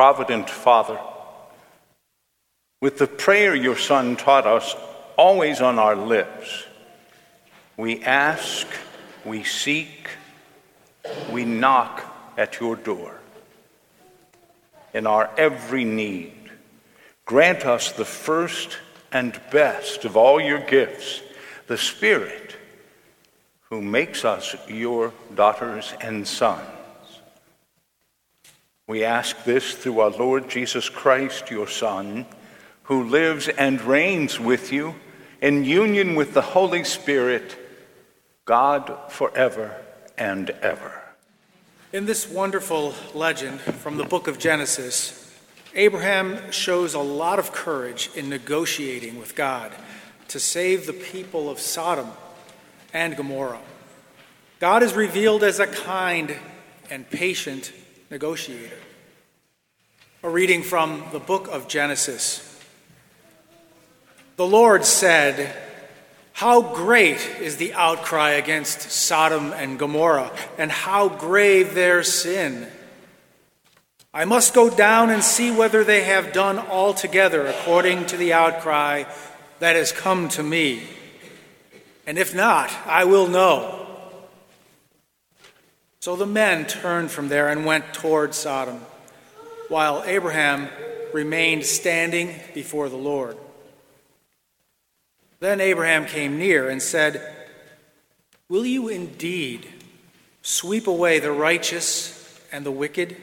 provident Father, with the prayer your Son taught us always on our lips, we ask, we seek, we knock at your door. In our every need, grant us the first and best of all your gifts, the Spirit, who makes us your daughters and sons. We ask this through our Lord Jesus Christ, your Son, who lives and reigns with you in union with the Holy Spirit, God forever and ever. In this wonderful legend from the book of Genesis, Abraham shows a lot of courage in negotiating with God to save the people of Sodom and Gomorrah. God is revealed as a kind and patient negotiator. A reading from the book of Genesis. The Lord said, How great is the outcry against Sodom and Gomorrah, and how grave their sin! I must go down and see whether they have done altogether according to the outcry that has come to me. And if not, I will know. So the men turned from there and went toward Sodom, while Abraham remained standing before the Lord. Then Abraham came near and said, Will you indeed sweep away the righteous and the wicked?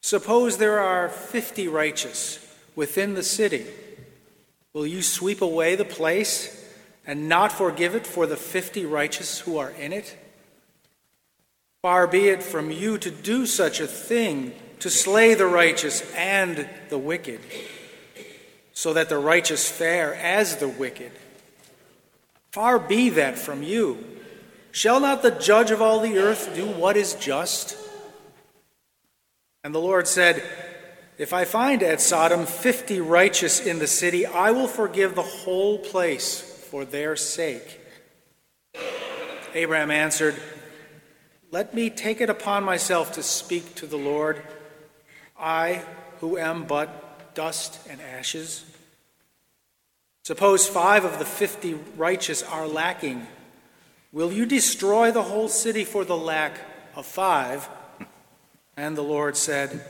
Suppose there are fifty righteous within the city. Will you sweep away the place and not forgive it for the fifty righteous who are in it? Far be it from you to do such a thing, to slay the righteous and the wicked, so that the righteous fare as the wicked. Far be that from you. Shall not the judge of all the earth do what is just? And the Lord said, If I find at Sodom fifty righteous in the city, I will forgive the whole place for their sake. Abraham answered, Let me take it upon myself to speak to the Lord, I who am but dust and ashes. Suppose five of the fifty righteous are lacking. Will you destroy the whole city for the lack of five? And the Lord said,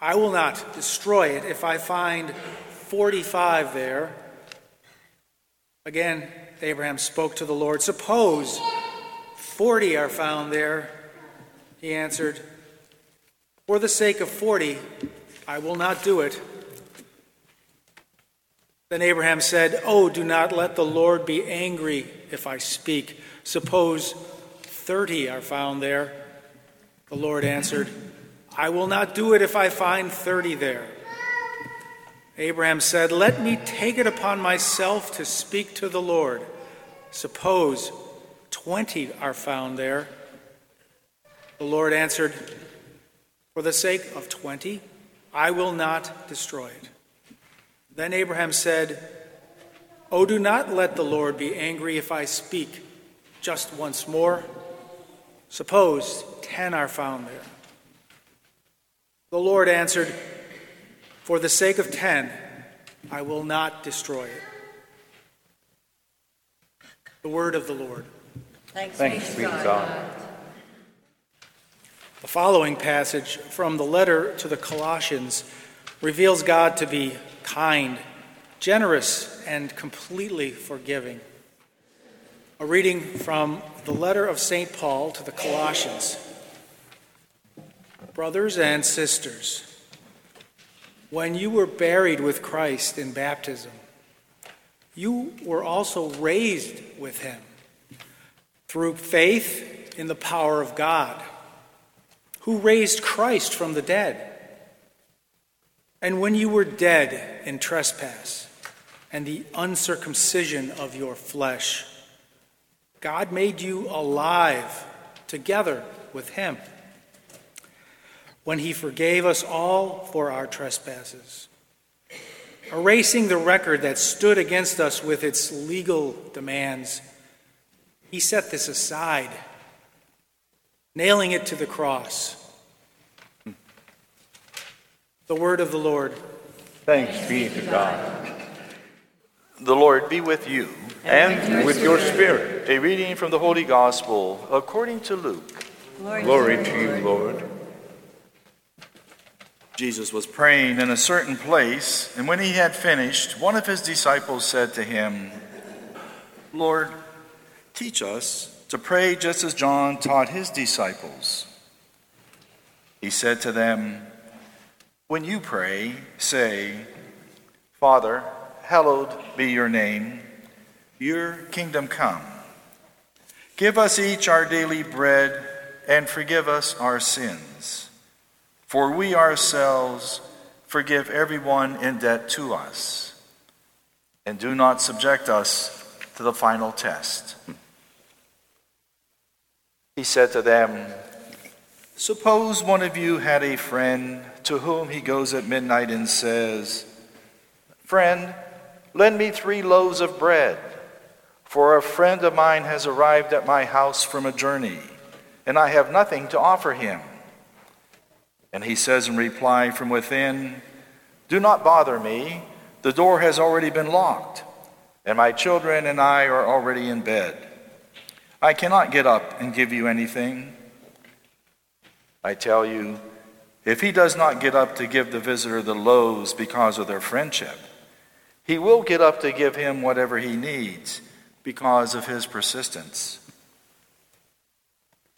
I will not destroy it if I find 45 there. Again, Abraham spoke to the Lord, Suppose 40 are found there. He answered, For the sake of 40, I will not do it. Then Abraham said, Oh, do not let the Lord be angry if I speak. Suppose 30 are found there. The Lord answered, I will not do it if I find thirty there. Abraham said, Let me take it upon myself to speak to the Lord. Suppose twenty are found there. The Lord answered, For the sake of twenty, I will not destroy it. Then Abraham said, Oh, do not let the Lord be angry if I speak just once more. Suppose ten are found there. The Lord answered, For the sake of ten, I will not destroy it. The word of the Lord. Thanks, Thanks be to God. God. The following passage from the letter to the Colossians reveals God to be kind, generous, and completely forgiving. A reading from the letter of St. Paul to the Colossians. Brothers and sisters, when you were buried with Christ in baptism, you were also raised with him through faith in the power of God, who raised Christ from the dead. And when you were dead in trespass and the uncircumcision of your flesh, God made you alive together with Him when He forgave us all for our trespasses, erasing the record that stood against us with its legal demands. He set this aside, nailing it to the cross. The word of the Lord. Thanks be to God. The Lord be with you. And with your spirit. A reading from the Holy Gospel according to Luke. Glory to you, Lord. Jesus was praying in a certain place, and when he had finished, one of his disciples said to him, Lord, teach us to pray just as John taught his disciples. He said to them, When you pray, say, Father, hallowed be your name, your kingdom come. Give us each our daily bread, and forgive us our sins. For we ourselves forgive everyone in debt to us. And do not subject us to the final test. He said to them, Suppose one of you had a friend to whom he goes at midnight and says, Friend, lend me three loaves of bread, for a friend of mine has arrived at my house from a journey, and I have nothing to offer him. And he says in reply from within, Do not bother me, the door has already been locked, and my children and I are already in bed. I cannot get up and give you anything. I tell you, if he does not get up to give the visitor the loaves because of their friendship, he will get up to give him whatever he needs because of his persistence.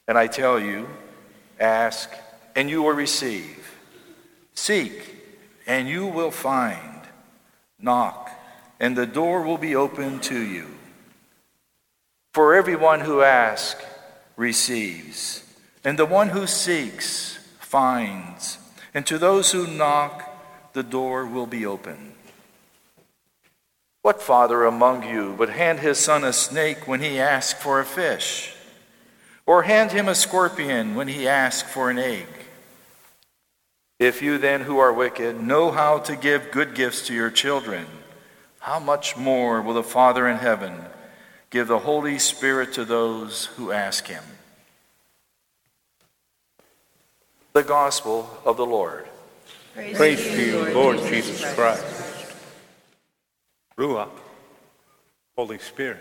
And I tell you, ask and you will receive, seek and you will find, knock and the door will be opened to you. For everyone who asks receives and the one who seeks finds, and to those who knock, the door will be open. What father among you would hand his son a snake when he asks for a fish? Or hand him a scorpion when he asks for an egg? If you then, who are wicked, know how to give good gifts to your children, how much more will the Father in heaven give the Holy Spirit to those who ask him? The Gospel of the Lord. Praise, Praise to you, Lord, Lord Jesus Christ. Christ. Ruach, Holy Spirit,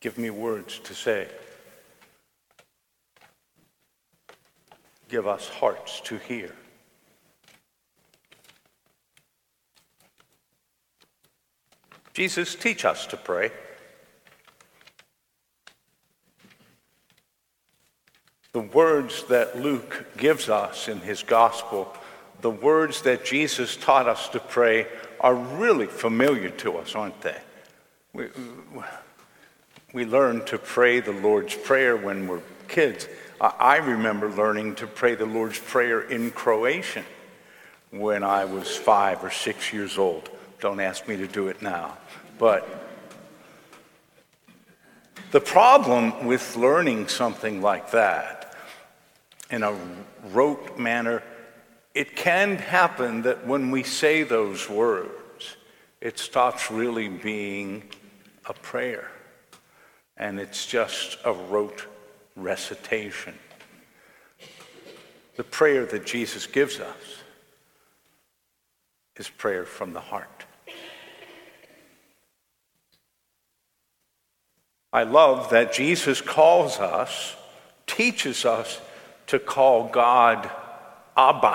give me words to say. Give us hearts to hear. Jesus, teach us to pray. the words that Luke gives us in his gospel, the words that Jesus taught us to pray, are really familiar to us, aren't they? We, we learn to pray the Lord's Prayer when we're kids. I remember learning to pray the Lord's Prayer in Croatian when I was five or six years old. Don't ask me to do it now. But the problem with learning something like that in a rote manner, it can happen that when we say those words, it stops really being a prayer and it's just a rote recitation. The prayer that Jesus gives us is prayer from the heart. I love that Jesus calls us, teaches us to call God Abba,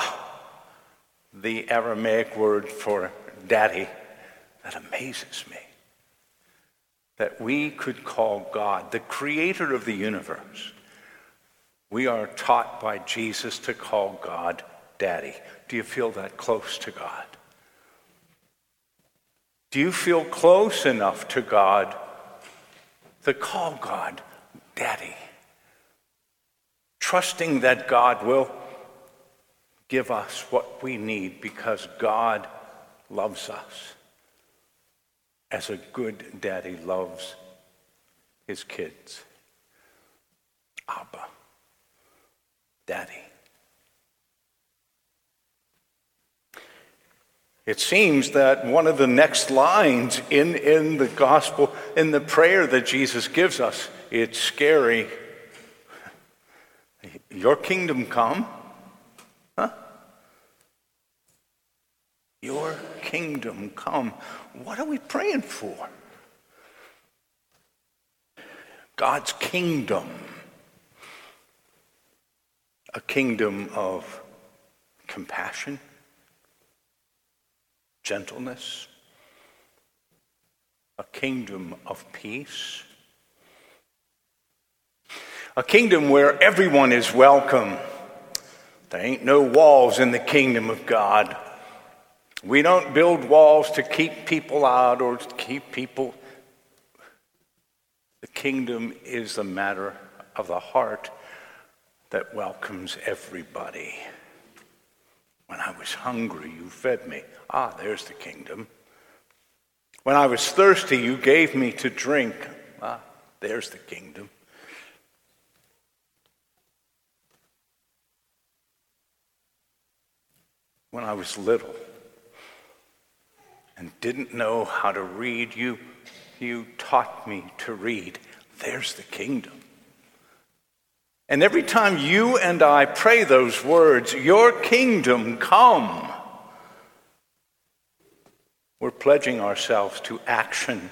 the Aramaic word for daddy. That amazes me. That we could call God, the creator of the universe, we are taught by Jesus to call God daddy. Do you feel that close to God? Do you feel close enough to God to call God daddy? trusting that God will give us what we need because God loves us as a good daddy loves his kids. Abba, daddy. It seems that one of the next lines in, in the gospel, in the prayer that Jesus gives us, it's scary. Your kingdom come? Huh? Your kingdom come. What are we praying for? God's kingdom. A kingdom of compassion gentleness, a kingdom of peace, a kingdom where everyone is welcome. There ain't no walls in the kingdom of God. We don't build walls to keep people out or to keep people. The kingdom is a matter of the heart that welcomes everybody. When I was hungry, you fed me. Ah, there's the kingdom. When I was thirsty, you gave me to drink. Ah, there's the kingdom. When I was little and didn't know how to read, you, you taught me to read. There's the kingdom. And every time you and I pray those words, Your kingdom come, we're pledging ourselves to action.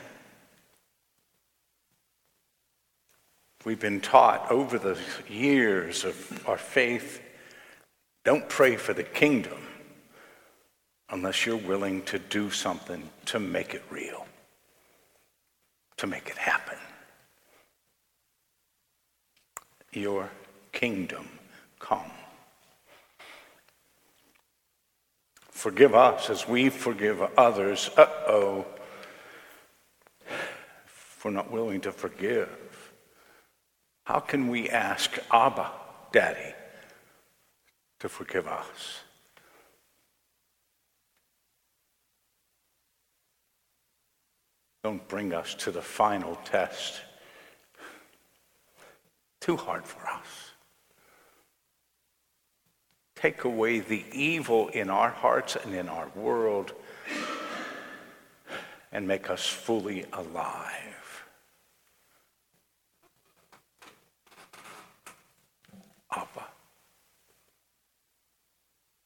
We've been taught over the years of our faith don't pray for the kingdom unless you're willing to do something to make it real, to make it happen. Your kingdom come. Forgive us as we forgive others. Uh oh. If we're not willing to forgive, how can we ask Abba, Daddy, to forgive us? Don't bring us to the final test too hard for us. Take away the evil in our hearts and in our world and make us fully alive. Abba,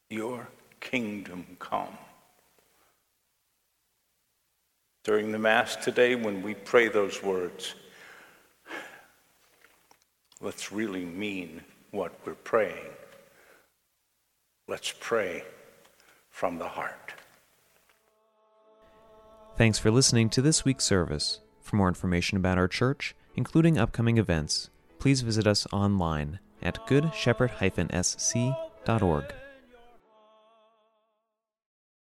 your kingdom come. During the Mass today, when we pray those words, let's really mean what we're praying. Let's pray from the heart. Thanks for listening to this week's service. For more information about our church, including upcoming events, please visit us online at goodshepherd-sc.org.